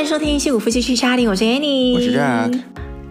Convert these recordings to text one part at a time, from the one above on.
欢迎收听《西谷夫妻去沙丁》，我是 Annie，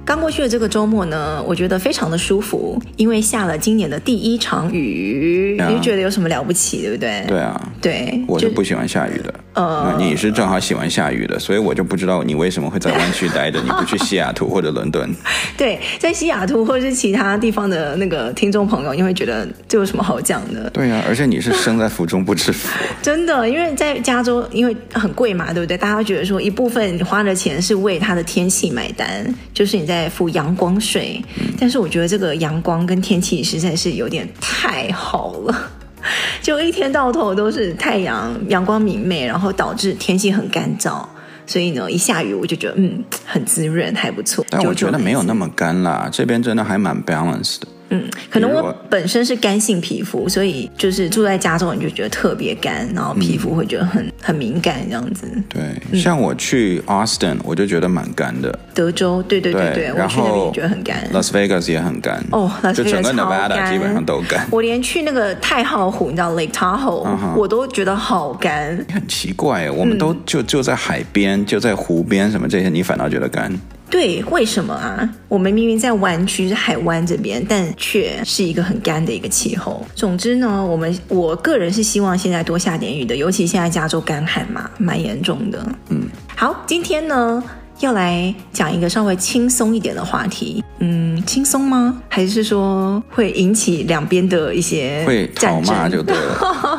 刚过去的这个周末呢，我觉得非常的舒服，因为下了今年的第一场雨，你就觉得有什么了不起，对不对？对啊，对，我是不喜欢下雨的。呃，你是正好喜欢下雨的，所以我就不知道你为什么会在湾区待着，你不去西雅图或者伦敦？对，在西雅图或者是其他地方的那个听众朋友，你会觉得这有什么好讲的？对啊，而且你是生在福中不知福，真的，因为在加州，因为很贵嘛，对不对？大家会觉得说一部分你花的钱是为它的天气买单，就是你在付阳光。水，但是我觉得这个阳光跟天气实在是有点太好了，就一天到头都是太阳，阳光明媚，然后导致天气很干燥，所以呢，一下雨我就觉得嗯，很滋润，还不错。但我觉得没有那么干啦，这边真的还蛮 balanced 的。嗯，可能我本身是干性皮肤，所以就是住在加州，你就觉得特别干，然后皮肤会觉得很、嗯、很敏感这样子。对，嗯、像我去 Austin，我就觉得蛮干的。德州，对对对对，对然后我去那边也觉得很干。Las Vegas 也很干。哦就整个 Nevada 基本上都干。我连去那个太浩湖，你知道 Lake Tahoe，、uh -huh、我都觉得好干。很奇怪，我们都就就在海边，就在湖边，什么这些，你反倒觉得干。对，为什么啊？我们明明在湾区，海湾这边，但却是一个很干的一个气候。总之呢，我们我个人是希望现在多下点雨的，尤其现在加州干旱嘛，蛮严重的。嗯，好，今天呢要来讲一个稍微轻松一点的话题。嗯，轻松吗？还是说会引起两边的一些会吵骂就对了？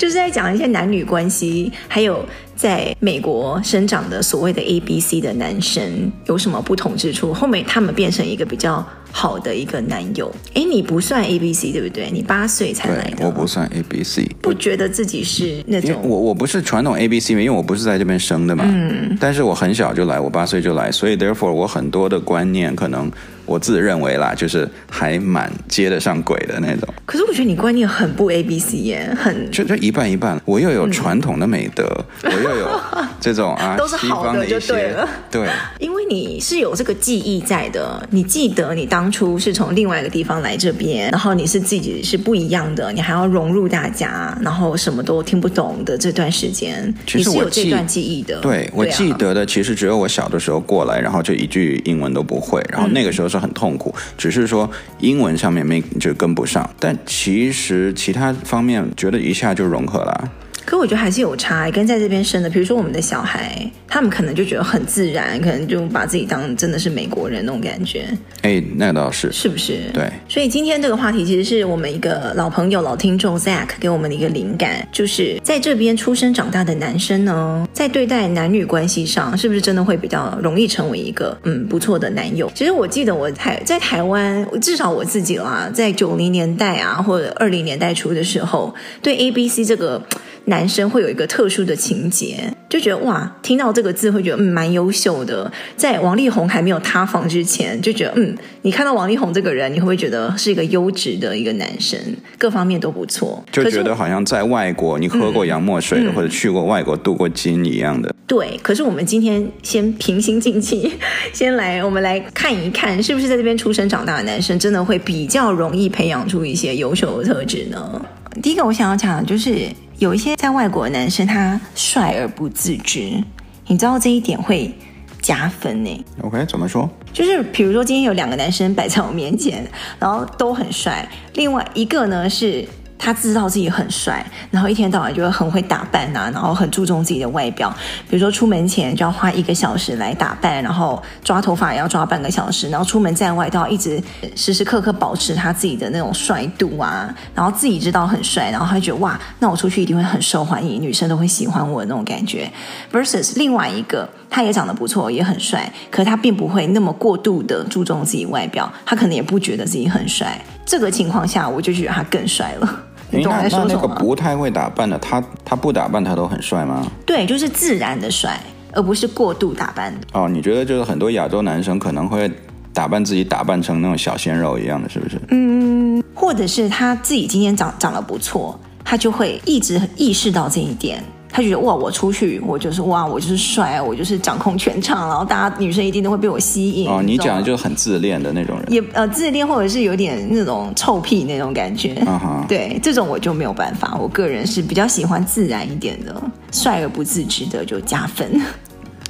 就是在讲一些男女关系，还有。在美国生长的所谓的 A B C 的男生有什么不同之处？后面他们变成一个比较好的一个男友。哎，你不算 A B C 对不对？你八岁才来的。我不算 A B C，不觉得自己是那种。我我不是传统 A B C 嘛，因为我不是在这边生的嘛。嗯。但是我很小就来，我八岁就来，所以 therefore 我很多的观念可能。我自认为啦，就是还蛮接得上轨的那种。可是我觉得你观念很不 A B C 耶，很就就一半一半。我又有传统的美德，嗯、我又有这种啊，都是好的就对了。对，因为你是有这个记忆在的，你记得你当初是从另外一个地方来这边，然后你是自己是不一样的，你还要融入大家，然后什么都听不懂的这段时间，其实我你是有这段记忆的。对，对我记得的，其实只有我小的时候过来，然后就一句英文都不会，然后那个时候是。很痛苦，只是说英文上面没就跟不上，但其实其他方面觉得一下就融合了。可我觉得还是有差，跟在这边生的，比如说我们的小孩，他们可能就觉得很自然，可能就把自己当真的是美国人那种感觉。哎，那倒是，是不是？对。所以今天这个话题其实是我们一个老朋友、老听众 Zack 给我们的一个灵感，就是在这边出生长大的男生呢，在对待男女关系上，是不是真的会比较容易成为一个嗯不错的男友？其实我记得我台在台湾，至少我自己啦，在九零年代啊，或者二零年代初的时候，对 A B C 这个。男生会有一个特殊的情节，就觉得哇，听到这个字会觉得嗯蛮优秀的。在王力宏还没有塌房之前，就觉得嗯，你看到王力宏这个人，你会不会觉得是一个优质的一个男生，各方面都不错？就觉得好像在外国你喝过洋墨水、嗯、或者去过外国镀过金一样的。对，可是我们今天先平心静气，先来我们来看一看，是不是在这边出生长大的男生，真的会比较容易培养出一些优秀的特质呢？第一个我想要讲的就是。有一些在外国的男生，他帅而不自知，你知道这一点会加分呢。OK，怎么说？就是比如说今天有两个男生摆在我面前，然后都很帅，另外一个呢是。他知道自己很帅，然后一天到晚就会很会打扮呐、啊，然后很注重自己的外表。比如说出门前就要花一个小时来打扮，然后抓头发也要抓半个小时，然后出门在外都要一直时时刻刻保持他自己的那种帅度啊。然后自己知道很帅，然后他就觉得哇，那我出去一定会很受欢迎，女生都会喜欢我的那种感觉。Versus 另外一个，他也长得不错，也很帅，可他并不会那么过度的注重自己外表，他可能也不觉得自己很帅。这个情况下，我就觉得他更帅了。你懂我在说什么？那那个不太会打扮的，他他不打扮他都很帅吗？对，就是自然的帅，而不是过度打扮。哦，你觉得就是很多亚洲男生可能会打扮自己，打扮成那种小鲜肉一样的，是不是？嗯，或者是他自己今天长长得不错，他就会一直意识到这一点。他觉得哇，我出去我就是哇，我就是帅，我就是掌控全场，然后大家女生一定都会被我吸引。哦，你讲的就是很自恋的那种人，也呃自恋或者是有点那种臭屁那种感觉。嗯哼，对，这种我就没有办法。我个人是比较喜欢自然一点的，帅而不自知的就加分。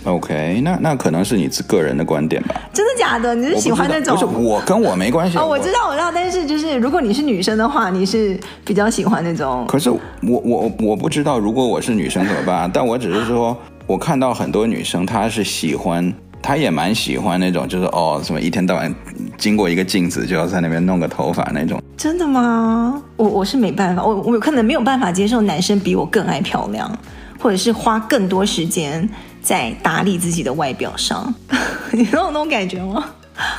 OK，那那可能是你个人的观点吧？真的假的？你是喜欢那种？不是我跟我没关系。哦，我知道，我知道，但是就是如果你是女生的话，你是比较喜欢那种。可是我我我不知道，如果我是女生怎么办？但我只是说，我看到很多女生，她是喜欢，她也蛮喜欢那种，就是哦，什么一天到晚经过一个镜子就要在那边弄个头发那种。真的吗？我我是没办法，我我可能没有办法接受男生比我更爱漂亮，或者是花更多时间。在打理自己的外表上，你懂那种感觉吗？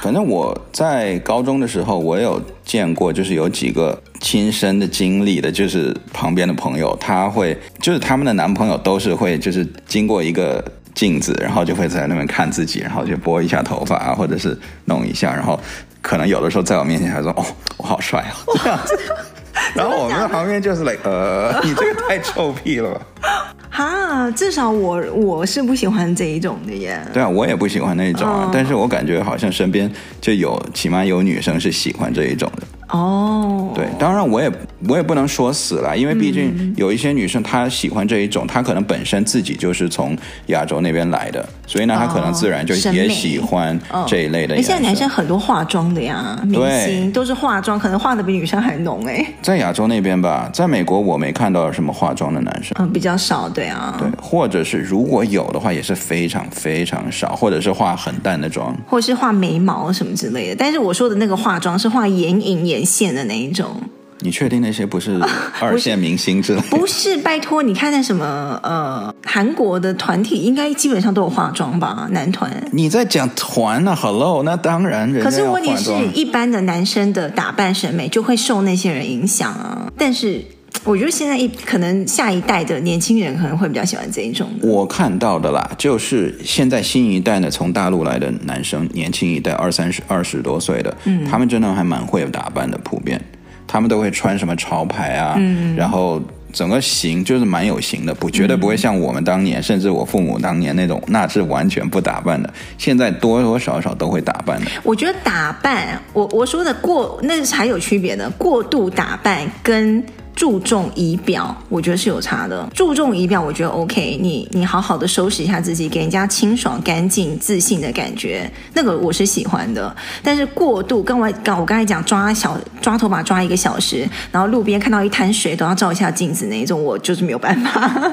反正我在高中的时候，我有见过，就是有几个亲身的经历的，就是旁边的朋友，他会就是他们的男朋友都是会就是经过一个镜子，然后就会在那边看自己，然后就拨一下头发啊，或者是弄一下，然后可能有的时候在我面前还说：“哦，我好帅啊！”这样子，然后我们的旁边就是 like 呃，你这个太臭屁了吧。哈，至少我我是不喜欢这一种的耶。对啊，我也不喜欢那一种啊，嗯，但是我感觉好像身边就有，起码有女生是喜欢这一种的。哦，对，当然我也我也不能说死了，因为毕竟有一些女生她喜欢这一种，她可能本身自己就是从亚洲那边来的，所以呢，她可能自然就也喜欢这一类的。哎，现在男生很多化妆的呀，明星都是化妆，可能化的比女生还浓哎。在亚洲那边吧，在美国我没看到什么化妆的男生，嗯，比较少，对啊，对，或者是如果有的话，也是非常非常少，或者是化很淡的妆，或者是画眉毛什么之类的。但是我说的那个化妆是画眼影眼线的那一种，你确定那些不是二线明星之类？不是，拜托，你看那什么呃，韩国的团体应该基本上都有化妆吧？男团？你在讲团呢？Hello，那当然人。可是问题是一般的男生的打扮审美就会受那些人影响啊。但是我觉得现在一可能下一代的年轻人可能会比较喜欢这一种。我看到的啦，就是现在新一代的从大陆来的男生，年轻一代二三十二十多岁的，嗯，他们真的还蛮会打扮的，普遍，他们都会穿什么潮牌啊，嗯，然后整个型就是蛮有型的，不绝对不会像我们当年，嗯，甚至我父母当年那种，那是完全不打扮的。现在多多少少都会打扮的。我觉得打扮，我我说的过，那是还有区别的，过度打扮跟。注重仪表，我觉得是有差的。注重仪表，我觉得 OK 你。你好好的收拾一下自己，给人家清爽、干净、自信的感觉，那个我是喜欢的。但是过度，跟我刚我刚才讲抓小抓头发抓一个小时，然后路边看到一滩水都要照一下镜子那一种，我就是没有办法，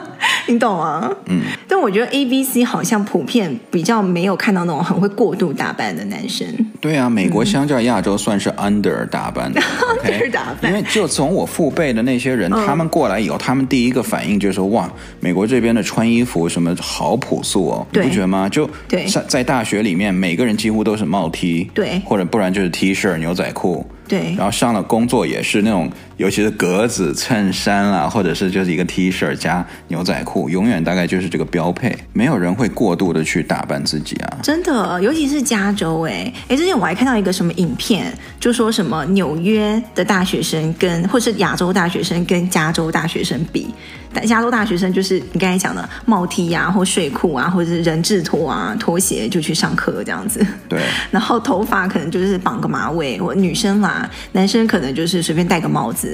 你懂啊？嗯。但我觉得 A B C 好像普遍比较没有看到那种很会过度打扮的男生。对啊，美国相较亚洲算是 under 打扮的，under 打扮。因为就从我父辈的那些人，他们过来以后，他们第一个反应就是说：“哇，美国这边的穿衣服什么好朴素哦，你不觉得吗？”就在在大学里面，每个人几乎都是帽 T，对，或者不然就是 T 恤、牛仔裤。对，然后上了工作也是那种，尤其是格子衬衫啦，或者是就是一个 T 恤加牛仔裤，永远大概就是这个标配，没有人会过度的去打扮自己啊。真的，尤其是加州，哎，哎，之前我还看到一个什么影片，就说什么纽约的大学生跟或是亚洲大学生跟加州大学生比。但加州大学生就是你刚才讲的帽 T 啊，或睡裤啊，或者是人字拖啊，拖鞋就去上课这样子。对。然后头发可能就是绑个马尾，或女生啦，男生可能就是随便戴个帽子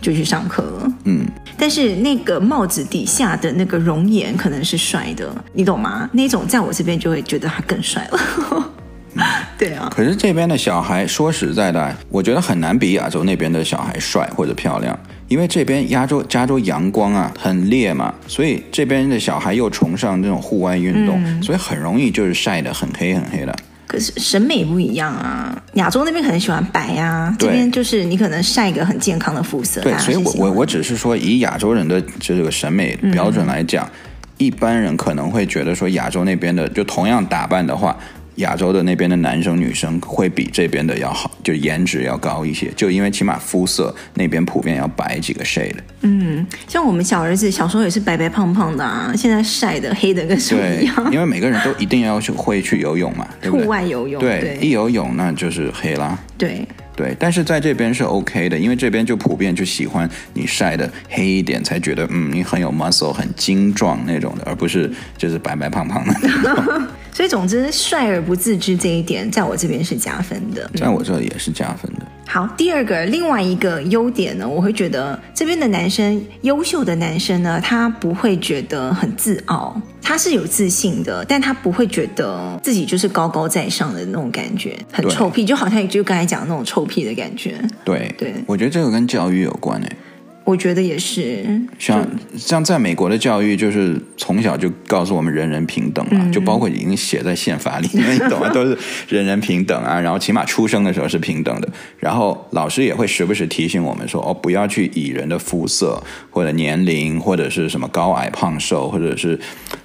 就去上课了。嗯。但是那个帽子底下的那个容颜可能是帅的，你懂吗？那种在我这边就会觉得他更帅了。对啊。可是这边的小孩说实在的，我觉得很难比亚洲那边的小孩帅或者漂亮。因为这边亚洲加州阳光啊很烈嘛，所以这边的小孩又崇尚这种户外运动，嗯，所以很容易就是晒得很黑很黑的。可是审美不一样啊，亚洲那边可能喜欢白啊，这边就是你可能晒一个很健康的肤色。对，所以我我我只是说以亚洲人的这个审美标准来讲，嗯，一般人可能会觉得说亚洲那边的就同样打扮的话。亚洲的那边的男生女生会比这边的要好，就颜值要高一些，就因为起码肤色那边普遍要白几个 shade。嗯，像我们小儿子小时候也是白白胖胖的啊，现在晒的黑的跟什么一样。因为每个人都一定要去会去游泳嘛，对不对？户外游泳。对，对，一游泳那就是黑啦。对。对，但是在这边是 OK 的，因为这边就普遍就喜欢你晒的黑一点，才觉得嗯你很有 muscle，很精壮那种的，而不是就是白白胖胖的。所以总之，帅而不自知这一点，在我这边是加分的。在我这里也是加分的。好，第二个，另外一个优点呢，我会觉得这边的男生，优秀的男生呢，他不会觉得很自傲，他是有自信的，但他不会觉得自己就是高高在上的那种感觉，很臭屁，就好像就刚才讲的那种臭屁的感觉。对对，我觉得这个跟教育有关诶。我觉得也是，像像在美国的教育，就是从小就告诉我们人人平等嘛，嗯、就包括已经写在宪法里面，你懂吗？都是人人平等啊。然后起码出生的时候是平等的。然后老师也会时不时提醒我们说，哦，不要去以人的肤色或者年龄或者是什么高矮胖瘦或者是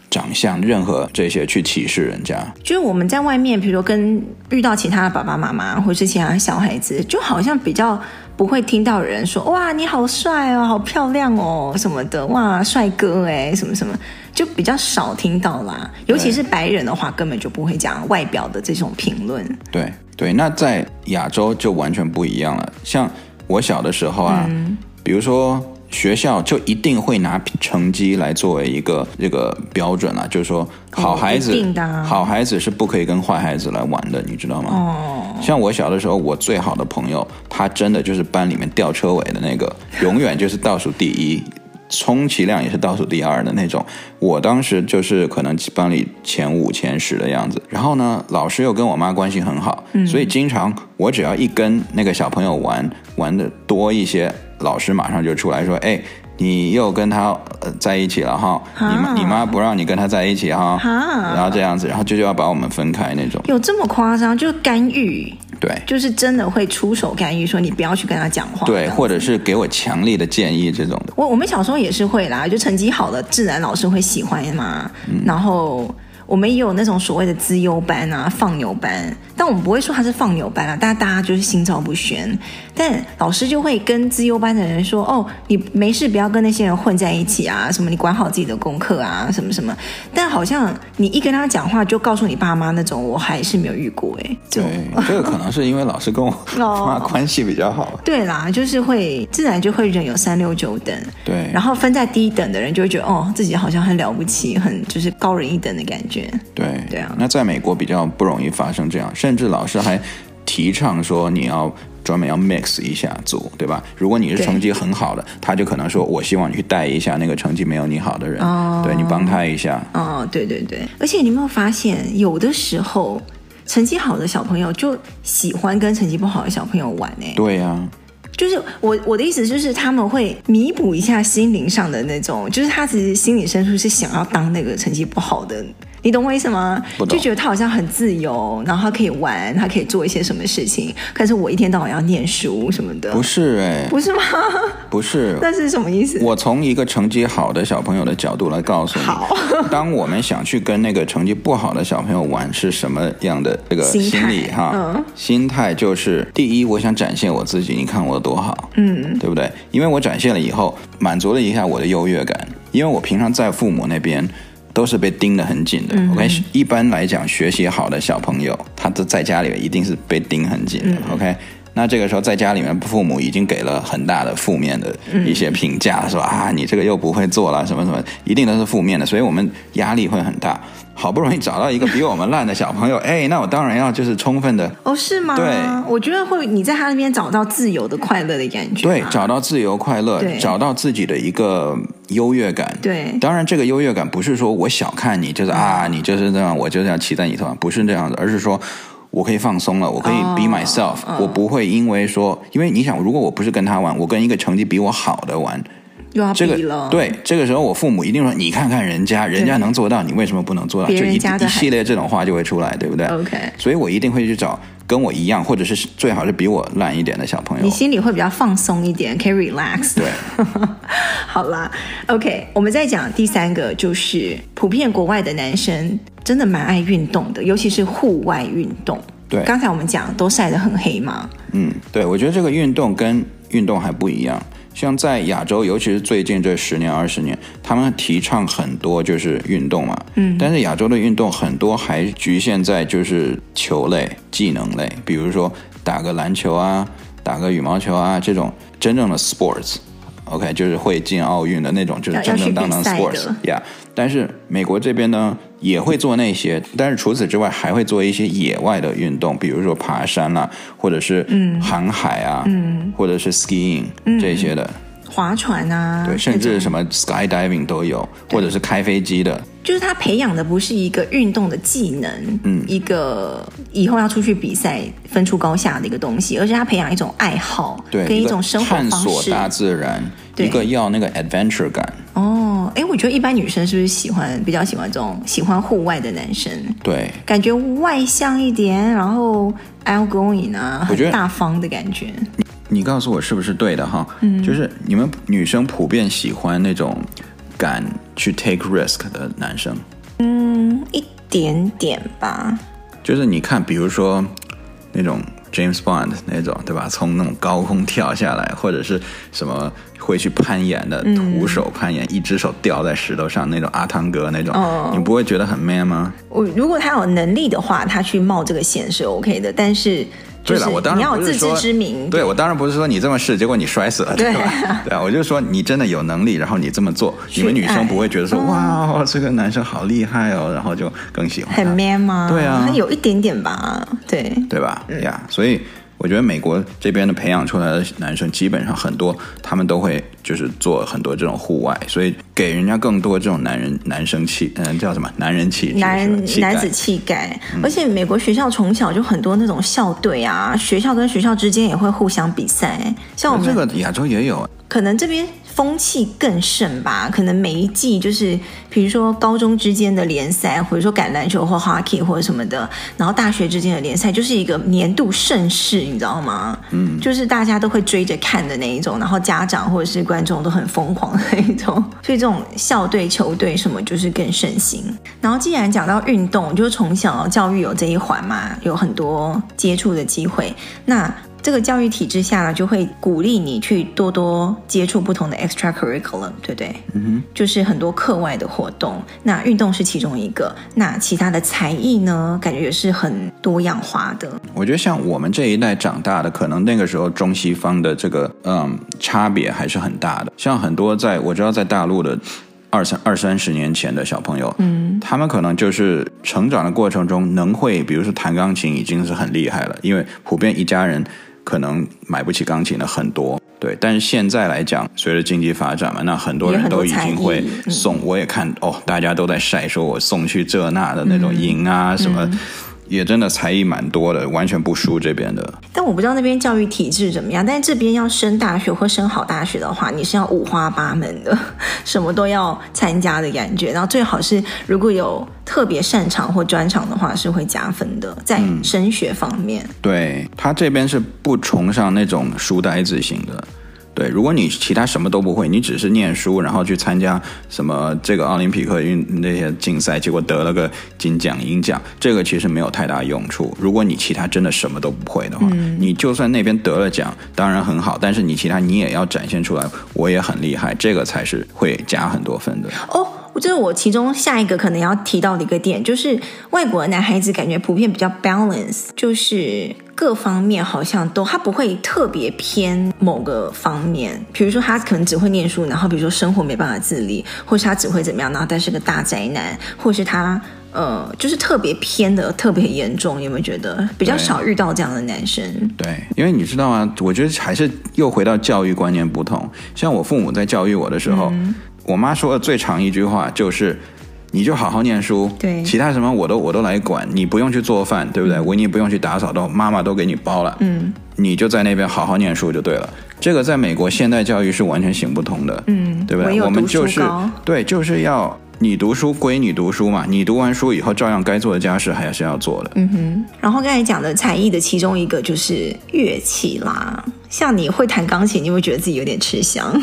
长相任何这些去歧视人家。就是我们在外面，比如说跟遇到其他的爸爸妈妈或者是其他的小孩子，就好像比较。不会听到人说哇，你好帅哦，好漂亮哦什么的，哇，帅哥哎，什么什么，就比较少听到啦。尤其是白人的话，根本就不会讲外表的这种评论。对对，那在亚洲就完全不一样了。像我小的时候啊，嗯、比如说。学校就一定会拿成绩来作为一个这个标准啊，就是说好孩子，哦、好孩子是不可以跟坏孩子来玩的，你知道吗？哦。像我小的时候，我最好的朋友，他真的就是班里面吊车尾的那个，永远就是倒数第一，充其量也是倒数第二的那种。我当时就是可能班里前五、前十的样子。然后呢，老师又跟我妈关系很好，嗯、所以经常我只要一跟那个小朋友玩，玩的多一些。老师马上就出来说：“哎，你又跟他呃在一起了哈？你妈你妈不让你跟他在一起哈？然后这样子，然后就就要把我们分开那种。有这么夸张？就干预？对，就是真的会出手干预，说你不要去跟他讲话。对，或者是给我强烈的建议这种的。我我们小时候也是会啦，就成绩好的自然老师会喜欢嘛，嗯、然后。”我们也有那种所谓的资优班啊、放牛班，但我们不会说他是放牛班啊，但大家就是心照不宣。但老师就会跟资优班的人说：“哦，你没事不要跟那些人混在一起啊，什么你管好自己的功课啊，什么什么。”但好像你一跟他讲话，就告诉你爸妈那种，我还是没有遇过哎。对，这个可能是因为老师跟我妈 关系比较好。哦。对啦，就是会自然就会人有三六九等。对，然后分在低等的人就会觉得哦，自己好像很了不起，很就是高人一等的感觉。对对啊，那在美国比较不容易发生这样，甚至老师还提倡说你要专门要 mix 一下组，对吧？如果你是成绩很好的，他就可能说，我希望你去带一下那个成绩没有你好的人，哦、对你帮他一下。哦，对对对，而且你有没有发现，有的时候成绩好的小朋友就喜欢跟成绩不好的小朋友玩呢？对呀、啊。就是我我的意思就是他们会弥补一下心灵上的那种，就是他其实心理深处是想要当那个成绩不好的，你懂我意思吗？就觉得他好像很自由，然后他可以玩，他可以做一些什么事情。可是我一天到晚要念书什么的，不是哎，不是吗？不是，那是什么意思？我从一个成绩好的小朋友的角度来告诉你，好，当我们想去跟那个成绩不好的小朋友玩，是什么样的这个心理哈？嗯，心态就是第一，我想展现我自己，你看我多好，嗯，对不对？因为我展现了以后，满足了一下我的优越感。因为我平常在父母那边都是被盯得很紧的。OK，嗯，一般来讲，学习好的小朋友，他都在家里面一定是被盯很紧的。OK，那这个时候在家里面，父母已经给了很大的负面的一些评价，说啊，你这个又不会做了，什么什么，一定都是负面的，所以我们压力会很大。好不容易找到一个比我们烂的小朋友，哎，那我当然要就是充分的哦，是吗？对，我觉得会你在他那边找到自由的快乐的感觉，对，找到自由快乐，找到自己的一个优越感，对。当然，这个优越感不是说我小看你，就是啊，你就是这样，我就是要骑在你头上，不是这样的，而是说我可以放松了，我可以 be myself，哦，我不会因为说，因为你想，如果我不是跟他玩，我跟一个成绩比我好的玩。又要比了，这个，对，这个时候我父母一定说：“你看看人家，人家能做到，你为什么不能做到？”就一一系列这种话就会出来，对不对？OK，所以我一定会去找跟我一样，或者是最好是比我烂一点的小朋友。你心里会比较放松一点，可以 relax。对，好啦，OK，我们再讲第三个，就是普遍国外的男生真的蛮爱运动的，尤其是户外运动。对，刚才我们讲都晒得很黑嘛。嗯，对，我觉得这个运动跟运动还不一样。像在亚洲，尤其是最近这十年二十年，他们提倡很多就是运动嘛，嗯，但是亚洲的运动很多还局限在就是球类、技能类，比如说打个篮球啊，打个羽毛球啊这种真正的 sports，OK，okay，就是会进奥运的那种，就是正正当当 sports，yeah。但是美国这边呢，也会做那些，但是除此之外还会做一些野外的运动，比如说爬山啦、啊，或者是嗯。航海啊，嗯、或者是 skiing、嗯、这些的。划船啊，对，甚至什么 skydiving 都有，或者是开飞机的。就是他培养的不是一个运动的技能，嗯，一个以后要出去比赛分出高下的一个东西，而是他培养一种爱好，对，跟一种生活方式，探索大自然，一个要那个 adventure 感。哦，哎，我觉得一般女生是不是喜欢比较喜欢这种喜欢户外的男生？对，感觉外向一点，然后 outgoing 啊，很大方的感觉。你告诉我是不是对的哈？嗯，就是你们女生普遍喜欢那种敢去 take risk 的男生。嗯，一点点吧。就是你看，比如说那种 James Bond 那种，对吧？从那种高空跳下来，或者是什么会去攀岩的，徒手攀岩，嗯、一只手吊在石头上那种阿汤哥那种，哦、你不会觉得很 man 吗？我如果他有能力的话，他去冒这个险是 OK 的，但是。对了，我当然不是说，对，对我当然不是说你这么试，结果你摔死了，对吧？对啊，我就说你真的有能力，然后你这么做，你们女生不会觉得说哇，这个男生好厉害哦，然后就更喜欢。很 man 吗？对啊，有一点点吧，对，对吧？呀，所以。我觉得美国这边的培养出来的男生，基本上很多他们都会就是做很多这种户外，所以给人家更多这种男人男生气，嗯，叫什么男人气，男人男子气概。嗯、而且美国学校从小就很多那种校队啊，学校跟学校之间也会互相比赛。像我们这个亚洲也有，可能这边。风气更盛吧，可能每一季就是，比如说高中之间的联赛，或者说橄榄球或 hockey 或者什么的，然后大学之间的联赛就是一个年度盛事，你知道吗？嗯，就是大家都会追着看的那一种，然后家长或者是观众都很疯狂的那一种，所以这种校队、球队什么就是更盛行。然后既然讲到运动，就是从小教育有这一环嘛，有很多接触的机会，那。这个教育体制下呢，就会鼓励你去多多接触不同的 extra curriculum，对不对？嗯哼，就是很多课外的活动。那运动是其中一个，那其他的才艺呢，感觉也是很多样化的。我觉得像我们这一代长大的，可能那个时候中西方的这个嗯差别还是很大的。像很多在我知道在大陆的二三二三十年前的小朋友，嗯，他们可能就是成长的过程中能会，比如说弹钢琴已经是很厉害了，因为普遍一家人。可能买不起钢琴的很多，对，但是现在来讲，随着经济发展嘛，那很多人都已经会送。我也看哦，大家都在晒，说我送去这那的那种银啊、嗯、什么。嗯也真的才艺蛮多的，完全不输这边的。但我不知道那边教育体制怎么样。但是这边要升大学或升好大学的话，你是要五花八门的，什么都要参加的感觉。然后最好是如果有特别擅长或专长的话，是会加分的，在升学方面。嗯、对，他这边是不崇尚那种书呆子型的。对，如果你其他什么都不会，你只是念书，然后去参加什么这个奥林匹克运那些竞赛，结果得了个金奖银奖，这个其实没有太大用处。如果你其他真的什么都不会的话，嗯、你就算那边得了奖，当然很好，但是你其他你也要展现出来，我也很厉害，这个才是会加很多分的。哦，这是我其中下一个可能要提到的一个点，就是外国的男孩子感觉普遍比较 balance，就是。各方面好像都，他不会特别偏某个方面。比如说，他可能只会念书，然后比如说生活没办法自理，或是他只会怎么样，然后但是个大宅男，或是他呃，就是特别偏的特别严重。有没有觉得比较少遇到这样的男生？对，因为你知道吗？我觉得还是又回到教育观念不同。像我父母在教育我的时候，嗯、我妈说的最长一句话就是。你就好好念书，对，其他什么我都我都来管，你不用去做饭，对不对？维尼不用去打扫，都妈妈都给你包了，嗯，你就在那边好好念书就对了。这个在美国现代教育是完全行不通的，嗯，对不对？我们就是对，就是要你读书归你读书嘛，你读完书以后照样该做的家事还是要做的，嗯哼。然后刚才讲的才艺的其中一个就是乐器啦，像你会弹钢琴，你会觉得自己有点吃香。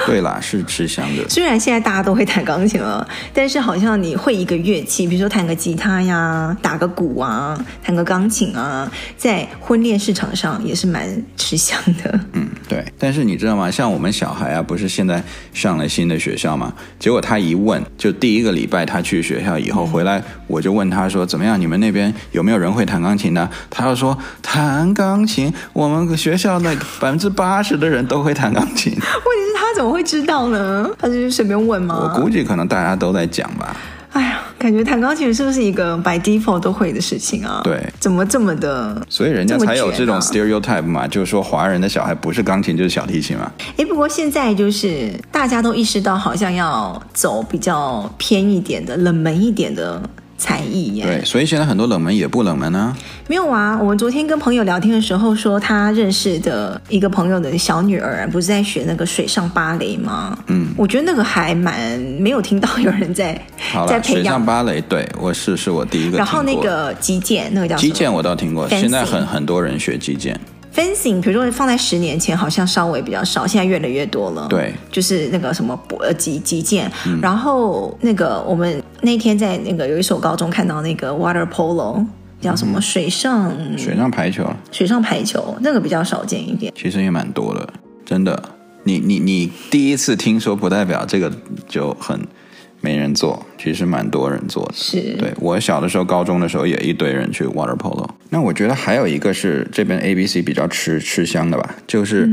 对啦，是吃香的。虽然现在大家都会弹钢琴了，但是好像你会一个乐器，比如说弹个吉他呀、打个鼓啊、弹个钢琴啊，在婚恋市场上也是蛮吃香的。嗯，对。但是你知道吗？像我们小孩啊，不是现在上了新的学校嘛？结果他一问，就第一个礼拜他去学校以后回来，我就问他说：“怎么样？你们那边有没有人会弹钢琴的？”他就说：“弹钢琴，我们学校那百分之八十的人都会弹钢琴。”问题是，他怎么会知道呢？他就是随便问吗？我估计可能大家都在讲吧。哎呀，感觉弹钢琴是不是一个 by default 都会的事情啊？对，怎么这么的？所以人家才有这种 stereotype 嘛，就是说华人的小孩不是钢琴就是小提琴嘛。哎，不过现在就是大家都意识到，好像要走比较偏一点的、冷门一点的。才艺耶，对，所以现在很多冷门也不冷门呢、啊。没有啊，我们昨天跟朋友聊天的时候说，他认识的一个朋友的小女儿不是在学那个水上芭蕾吗？嗯，我觉得那个还蛮没有听到有人在好，在培养水上芭蕾。对，我是是我第一个。然后那个击剑，那个叫击剑，我倒听过。现在很很多人学击剑。Fencing，比如说放在十年前好像稍微比较少，现在越来越多了。对，就是那个什么呃击击剑，嗯、然后那个我们那天在那个有一所高中看到那个 water polo，叫什么水上、嗯、水上排球，水上排球那个比较少见一点。其实也蛮多的，真的。你你你第一次听说，不代表这个就很。没人做，其实蛮多人做的。是，对，我小的时候，高中的时候也一堆人去 water polo。那我觉得还有一个是这边 ABC 比较吃吃香的吧，就是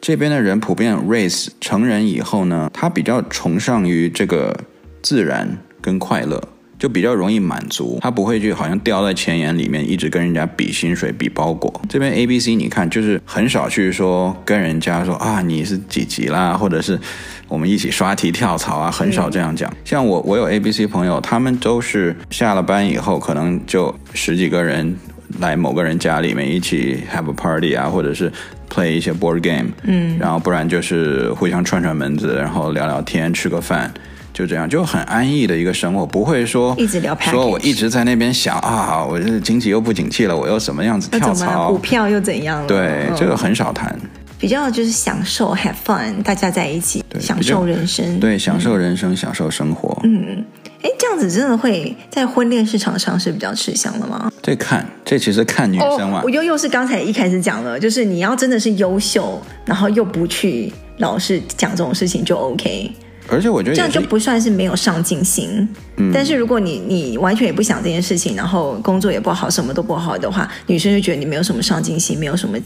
这边的人普遍 raise 成人以后呢，他比较崇尚于这个自然跟快乐。就比较容易满足，他不会去好像掉在钱眼里面，一直跟人家比薪水、比包裹。这边 A B C 你看，就是很少去说跟人家说啊，你是几级啦，或者是我们一起刷题跳槽啊，很少这样讲。像我，我有 A B C 朋友，他们都是下了班以后，可能就十几个人来某个人家里面一起 have a party 啊，或者是 play 一些 board game，嗯，然后不然就是互相串串门子，然后聊聊天，吃个饭。就这样，就很安逸的一个生活，不会说一直聊说我一直在那边想啊，我这经济又不景气了，我又什么样子跳槽，股票又怎样了？对，这个很少谈。比较就是享受，have fun，大家在一起享受人生，对，享受人生，享受生活。嗯，哎，这样子真的会在婚恋市场上是比较吃香的吗？这看，这其实看女生嘛。我又又是刚才一开始讲了，就是你要真的是优秀，然后又不去老是讲这种事情就 OK。而且我觉得这样就不算是没有上进心。嗯，但是如果你你完全也不想这件事情，然后工作也不好，什么都不好的话，女生就觉得你没有什么上进心，没有什么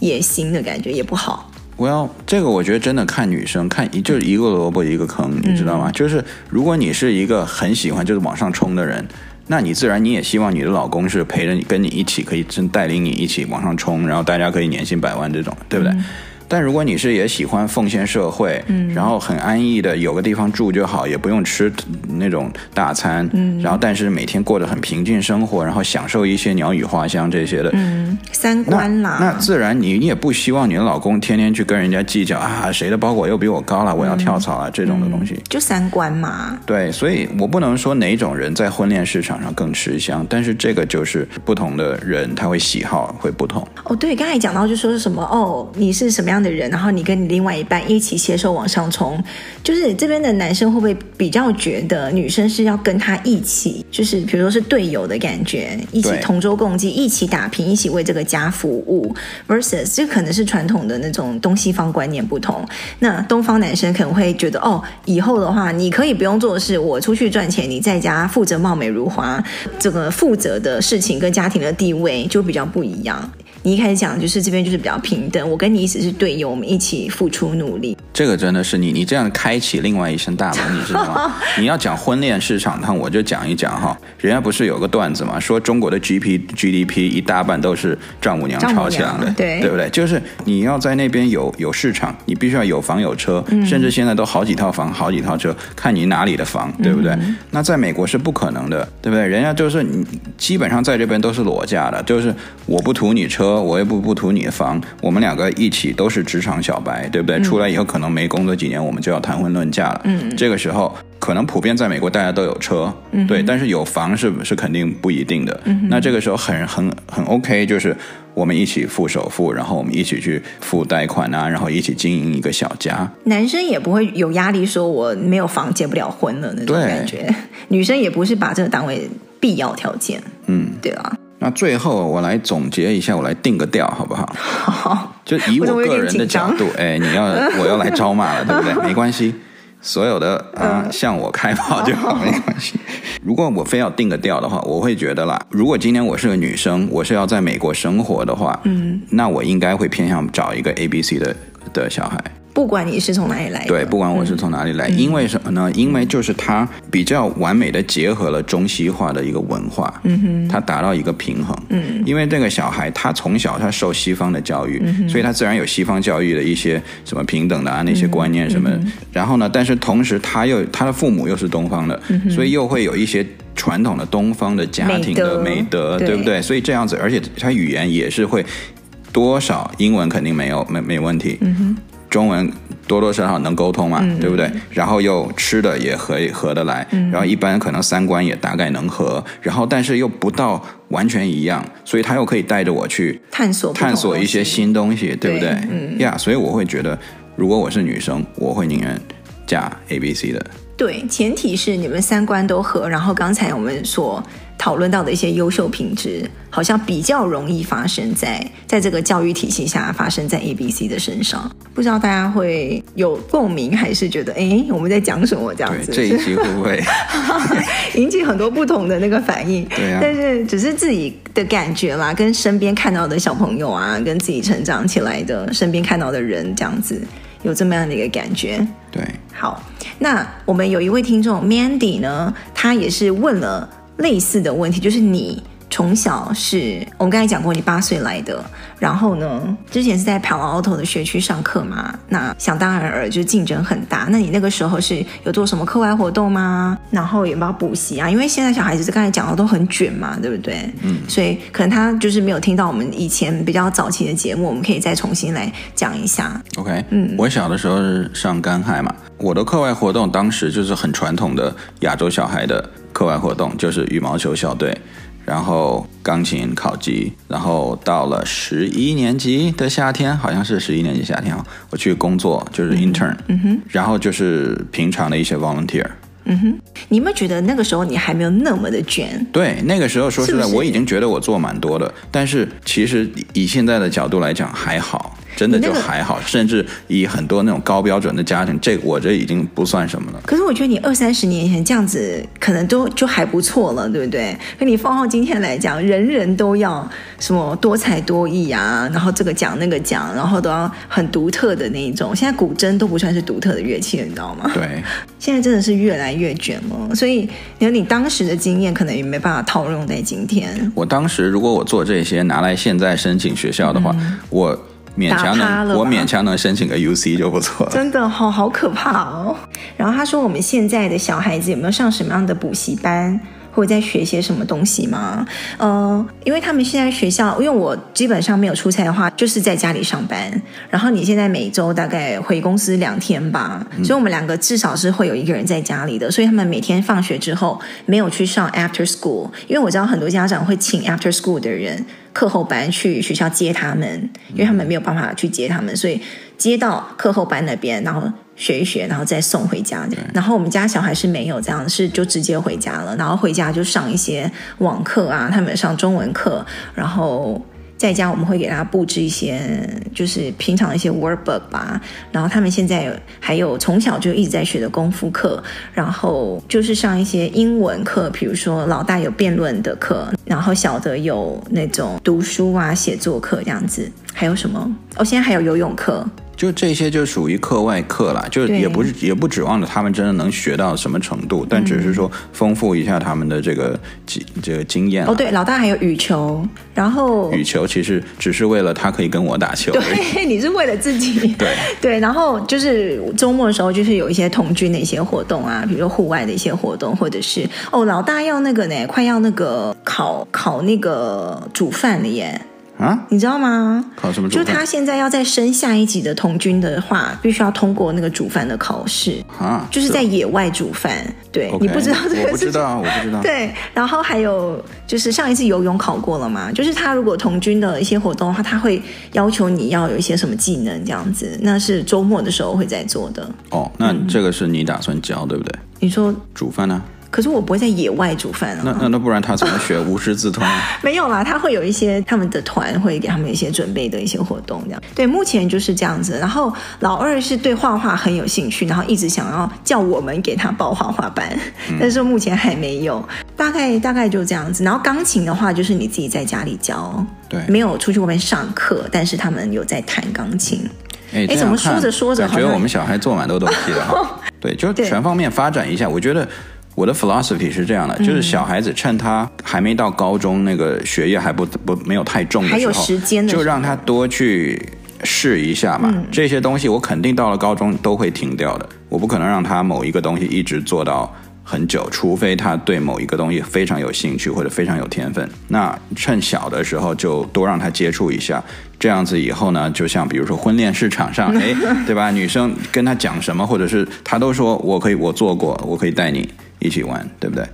野心的感觉，也不好。我要这个，我觉得真的看女生，看一就是一个萝卜一个坑，你知道吗？嗯，就是如果你是一个很喜欢就是往上冲的人，那你自然你也希望你的老公是陪着你，跟你一起可以真带领你一起往上冲，然后大家可以年薪百万这种，对不对？嗯但如果你是也喜欢奉献社会，嗯，然后很安逸的有个地方住就好，也不用吃那种大餐，嗯，然后但是每天过得很平静生活，然后享受一些鸟语花香这些的，嗯，三观啦，那，那自然你你也不希望你的老公天天去跟人家计较啊，谁的包裹又比我高了，我要跳槽啊，嗯，这种的东西，就三观嘛。对，所以我不能说哪种人在婚恋市场上更吃香，但是这个就是不同的人他会喜好会不同。哦，对，刚才讲到就说是什么哦，你是什么样的人，然后你跟你另外一半一起携手往上冲，就是这边的男生会不会比较觉得女生是要跟他一起，就是比如说是队友的感觉，一起同舟共济，一起打拼，一起为这个家服务，versus 这可能是传统的那种东西方观念不同。那东方男生可能会觉得，哦，以后的话你可以不用做事，我出去赚钱，你在家负责貌美如花，这个负责的事情跟家庭的地位就比较不一样。你一开始讲就是这边就是比较平等，我跟你一直是队友，我们一起付出努力。这个真的是你，你这样开启另外一扇大门，你知道吗？你要讲婚恋市场，那我就讲一讲哈。人家不是有个段子嘛，说中国的 G P G D P 一大半都是丈母娘炒起来的，对对不对？就是你要在那边有有市场，你必须要有房有车，嗯、甚至现在都好几套房、好几套车，看你哪里的房，对不对？嗯、那在美国是不可能的，对不对？人家就是你基本上在这边都是裸嫁的，就是我不图你车。我也不不图你的房，我们两个一起都是职场小白，对不对？嗯、出来以后可能没工作几年，我们就要谈婚论嫁了。嗯，这个时候可能普遍在美国大家都有车，嗯、对，但是有房是是肯定不一定的。嗯，那这个时候很很很 OK，就是我们一起付首付，然后我们一起去付贷款啊，然后一起经营一个小家。男生也不会有压力，说我没有房结不了婚了那种感觉。女生也不是把这个当为必要条件。嗯，对啊。那最后我来总结一下，我来定个调，好不好？好，就以我个人的角度，哎，你要我要来招骂了，对不对？没关系，所有的啊向我开炮就好，没关系。如果我非要定个调的话，我会觉得啦，如果今天我是个女生，我是要在美国生活的话，嗯，那我应该会偏向找一个 ABC 的的小孩。不管你是从哪里来的，对，不管我是从哪里来，嗯、因为什么呢？因为就是它比较完美的结合了中西化的一个文化，嗯哼，它达到一个平衡，嗯，因为这个小孩他从小他受西方的教育，嗯、所以他自然有西方教育的一些什么平等的啊那些观念什么，嗯、然后呢，但是同时他又他的父母又是东方的，嗯、所以又会有一些传统的东方的家庭的美德，美德对不对？所以这样子，而且他语言也是会多少英文肯定没有没没问题，嗯哼。中文多多少少能沟通嘛，嗯、对不对？然后又吃的也合合得来，嗯、然后一般可能三观也大概能合，然后但是又不到完全一样，所以他又可以带着我去探索探索一些新东西，对不对？嗯呀，yeah, 所以我会觉得，如果我是女生，我会宁愿嫁 A B C 的。对，前提是你们三观都合，然后刚才我们所讨论到的一些优秀品质，好像比较容易发生在在这个教育体系下发生在 A、B、C 的身上。不知道大家会有共鸣，还是觉得哎，我们在讲什么这样子？对，这一集会不会 引起很多不同的那个反应？对啊。但是只是自己的感觉啦，跟身边看到的小朋友啊，跟自己成长起来的身边看到的人这样子，有这么样的一个感觉。对，好，那我们有一位听众 Mandy 呢，他也是问了。类似的问题就是你从小是我们刚才讲过，你八岁来的，然后呢，之前是在 Palo Alto 的学区上课嘛，那想当然尔就竞争很大。那你那个时候是有做什么课外活动吗？然后有没有补习啊？因为现在小孩子刚才讲的都很卷嘛，对不对？嗯，所以可能他就是没有听到我们以前比较早期的节目，我们可以再重新来讲一下。OK，嗯，我小的时候是上干海嘛，我的课外活动当时就是很传统的亚洲小孩的。课外活动就是羽毛球校队，然后钢琴考级，然后到了十一年级的夏天，好像是十一年级夏天啊，我去工作就是 intern，嗯哼，然后就是平常的一些 volunteer，嗯哼，你有没有觉得那个时候你还没有那么的卷？对，那个时候说实在，我已经觉得我做蛮多的，但是其实以现在的角度来讲还好。真的就还好，那个、甚至以很多那种高标准的家庭，这我这已经不算什么了。可是我觉得你二三十年前这样子，可能都就还不错了，对不对？可你放到今天来讲，人人都要什么多才多艺啊，然后这个奖那个奖，然后都要很独特的那一种。现在古筝都不算是独特的乐器了，你知道吗？对，现在真的是越来越卷了。所以，你说你当时的经验可能也没办法套用在今天。我当时如果我做这些拿来现在申请学校的话，嗯、我。勉强能，我勉强能申请个 UC 就不错了。真的好好可怕哦。然后他说，我们现在的小孩子有没有上什么样的补习班？或者在学些什么东西吗？呃，因为他们现在学校，因为我基本上没有出差的话，就是在家里上班。然后你现在每周大概回公司两天吧，嗯、所以我们两个至少是会有一个人在家里的。所以他们每天放学之后没有去上 after school，因为我知道很多家长会请 after school 的人课后班去学校接他们，因为他们没有办法去接他们，所以接到课后班那边，然后。学一学，然后再送回家。然后我们家小孩是没有这样，是就直接回家了。然后回家就上一些网课啊，他们上中文课。然后在家我们会给他布置一些，就是平常的一些 workbook 吧。然后他们现在还有从小就一直在学的功夫课。然后就是上一些英文课，比如说老大有辩论的课，然后小的有那种读书啊、写作课这样子。还有什么？哦，现在还有游泳课。就这些就属于课外课啦，就也不是也不指望着他们真的能学到什么程度，但只是说丰富一下他们的这个经这个经验。哦，对，老大还有羽球，然后羽球其实只是为了他可以跟我打球。对，你是为了自己。对 对，然后就是周末的时候，就是有一些同居的一些活动啊，比如说户外的一些活动，或者是哦，老大要那个呢，快要那个烤烤那个煮饭了耶。啊，你知道吗？考什么？就他现在要再升下一级的童军的话，必须要通过那个煮饭的考试啊，就是在野外煮饭。对，你不知道这个？我不知道，我不知道。对，然后还有就是上一次游泳考过了嘛？就是他如果童军的一些活动的话，他会要求你要有一些什么技能这样子，那是周末的时候会在做的。哦，那这个是你打算教、嗯、对不对？你说煮饭呢？可是我不会在野外煮饭啊。那那那不然他怎么学 无师自通？没有啦，他会有一些他们的团会给他们一些准备的一些活动，这样。对，目前就是这样子。然后老二是对画画很有兴趣，然后一直想要叫我们给他报画画班，嗯、但是目前还没有。大概大概就这样子。然后钢琴的话，就是你自己在家里教，对，没有出去外面上课，但是他们有在弹钢琴。哎，怎么说着说着，觉得我们小孩做蛮多东西的哈。对，就全方面发展一下。我觉得我的 philosophy 是这样的，就是小孩子趁他还没到高中，那个学业还不不没有太重的时候，还有时间的时候，就让他多去试一下嘛。嗯、这些东西我肯定到了高中都会停掉的，我不可能让他某一个东西一直做到。很久，除非他对某一个东西非常有兴趣或者非常有天分，那趁小的时候就多让他接触一下，这样子以后呢，就像比如说婚恋市场上，哎，对吧？女生跟他讲什么，或者是他都说我可以，我做过，我可以带你一起玩，对不对？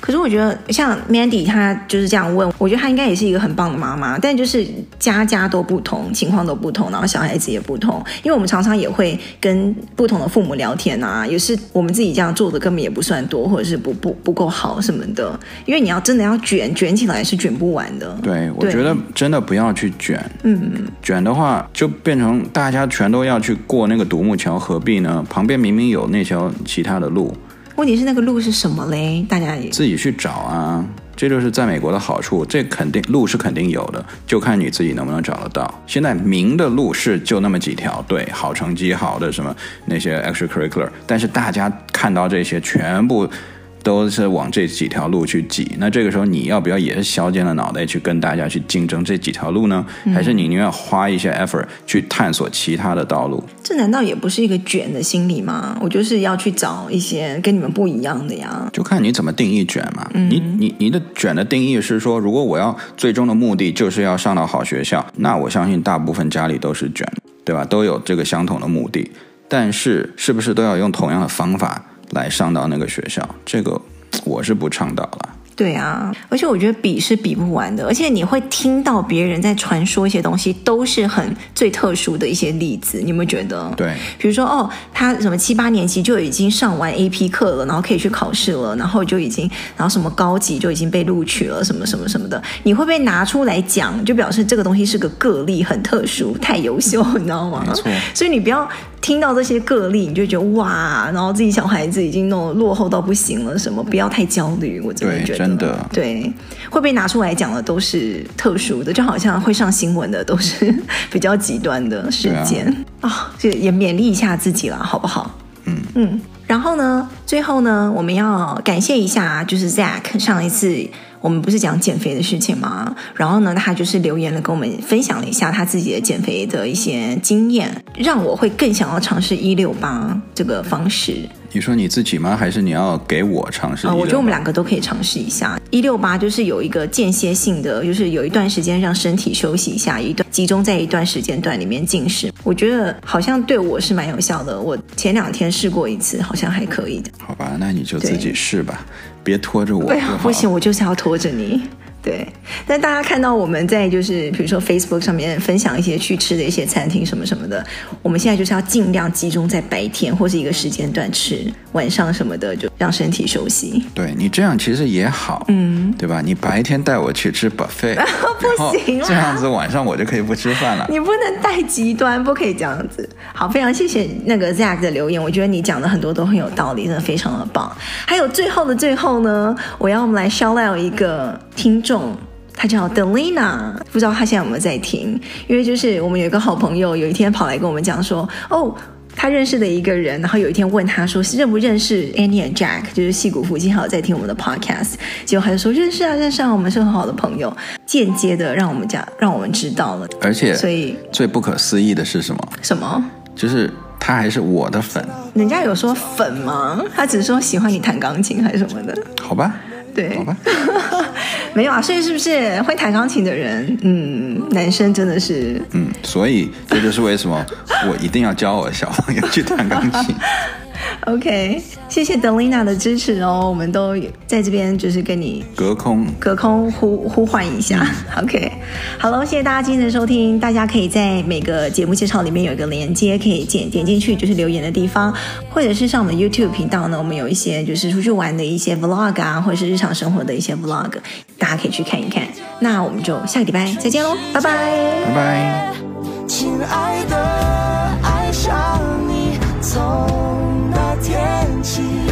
可是我觉得像 Mandy 她就是这样问，我觉得她应该也是一个很棒的妈妈。但就是家家都不同，情况都不同，然后小孩子也不同。因为我们常常也会跟不同的父母聊天啊，也是我们自己这样做的根本也不算多，或者是不不不够好什么的。因为你要真的要卷卷起来是卷不完的。对，我觉得真的不要去卷。嗯，卷的话就变成大家全都要去过那个独木桥，何必呢？旁边明明有那条其他的路。问题是那个路是什么嘞？大家也自己去找啊，这就是在美国的好处。这肯定路是肯定有的，就看你自己能不能找得到。现在明的路是就那么几条，对，好成绩好的什么那些 extracurricular，但是大家看到这些全部。都是往这几条路去挤，那这个时候你要不要也是削尖了脑袋去跟大家去竞争这几条路呢？还是你宁愿花一些 effort 去探索其他的道路？这难道也不是一个卷的心理吗？我就是要去找一些跟你们不一样的呀。就看你怎么定义卷嘛。嗯、你你你的卷的定义是说，如果我要最终的目的就是要上到好学校，那我相信大部分家里都是卷，对吧？都有这个相同的目的，但是是不是都要用同样的方法？来上到那个学校，这个我是不倡导了。对啊，而且我觉得比是比不完的，而且你会听到别人在传说一些东西，都是很最特殊的一些例子，你有没有觉得？对，比如说哦，他什么七八年级就已经上完 AP 课了，然后可以去考试了，然后就已经，然后什么高级就已经被录取了，什么什么什么的，你会被拿出来讲，就表示这个东西是个个例，很特殊，太优秀，你知道吗？没错，所以你不要。听到这些个例，你就觉得哇，然后自己小孩子已经弄落后到不行了，什么不要太焦虑，我真的觉得，真的，对，会被拿出来讲的都是特殊的，就好像会上新闻的都是比较极端的事件。啊，就、哦、也勉励一下自己了，好不好？嗯。嗯，然后呢，最后呢，我们要感谢一下，就是 Zack 上一次。我们不是讲减肥的事情吗？然后呢，他就是留言了，跟我们分享了一下他自己的减肥的一些经验，让我会更想要尝试一六八这个方式。你说你自己吗？还是你要给我尝试？啊，我觉得我们两个都可以尝试一下。一六八就是有一个间歇性的，就是有一段时间让身体休息一下，一段集中在一段时间段里面进食。我觉得好像对我是蛮有效的。我前两天试过一次，好像还可以的。好吧，那你就自己试吧，别拖着我。不行，我就是要拖着你。对，但大家看到我们在就是比如说 Facebook 上面分享一些去吃的一些餐厅什么什么的，我们现在就是要尽量集中在白天或是一个时间段吃，晚上什么的就让身体休息。对，你这样其实也好，嗯，对吧？你白天带我去吃 buffet，不行，这样子晚上我就可以不吃饭了。你不能太极端，不可以这样子。好，非常谢谢那个 Zack 的留言，我觉得你讲的很多都很有道理，真的非常的棒。还有最后的最后呢，我要我们来 shout out 一个听众。他叫 Delina，不知道他现在有没有在听？因为就是我们有一个好朋友，有一天跑来跟我们讲说，哦，他认识的一个人，然后有一天问他说，认不认识 Annie and Jack？就是戏骨附近还有在听我们的 Podcast，结果他就说认识啊，认识啊，我们是很好的朋友。间接的让我们讲，让我们知道了。而且，所以最不可思议的是什么？什么？就是他还是我的粉。人家有说粉吗？他只是说喜欢你弹钢琴还是什么的？好吧。对，没有啊，所以是不是会弹钢琴的人，嗯，男生真的是，嗯，所以这就是为什么我一定要教我小朋友去弹钢琴。OK，谢谢 Delina 的支持哦，我们都在这边就是跟你隔空隔空呼呼唤一下。嗯、OK，好了，谢谢大家今天的收听，大家可以在每个节目介绍里面有一个连接，可以点点进去就是留言的地方，或者是上我们 YouTube 频道呢，我们有一些就是出去玩的一些 Vlog 啊，或者是日常生活的一些 Vlog，大家可以去看一看。那我们就下个礼拜再见喽，拜拜，拜拜。亲爱的天气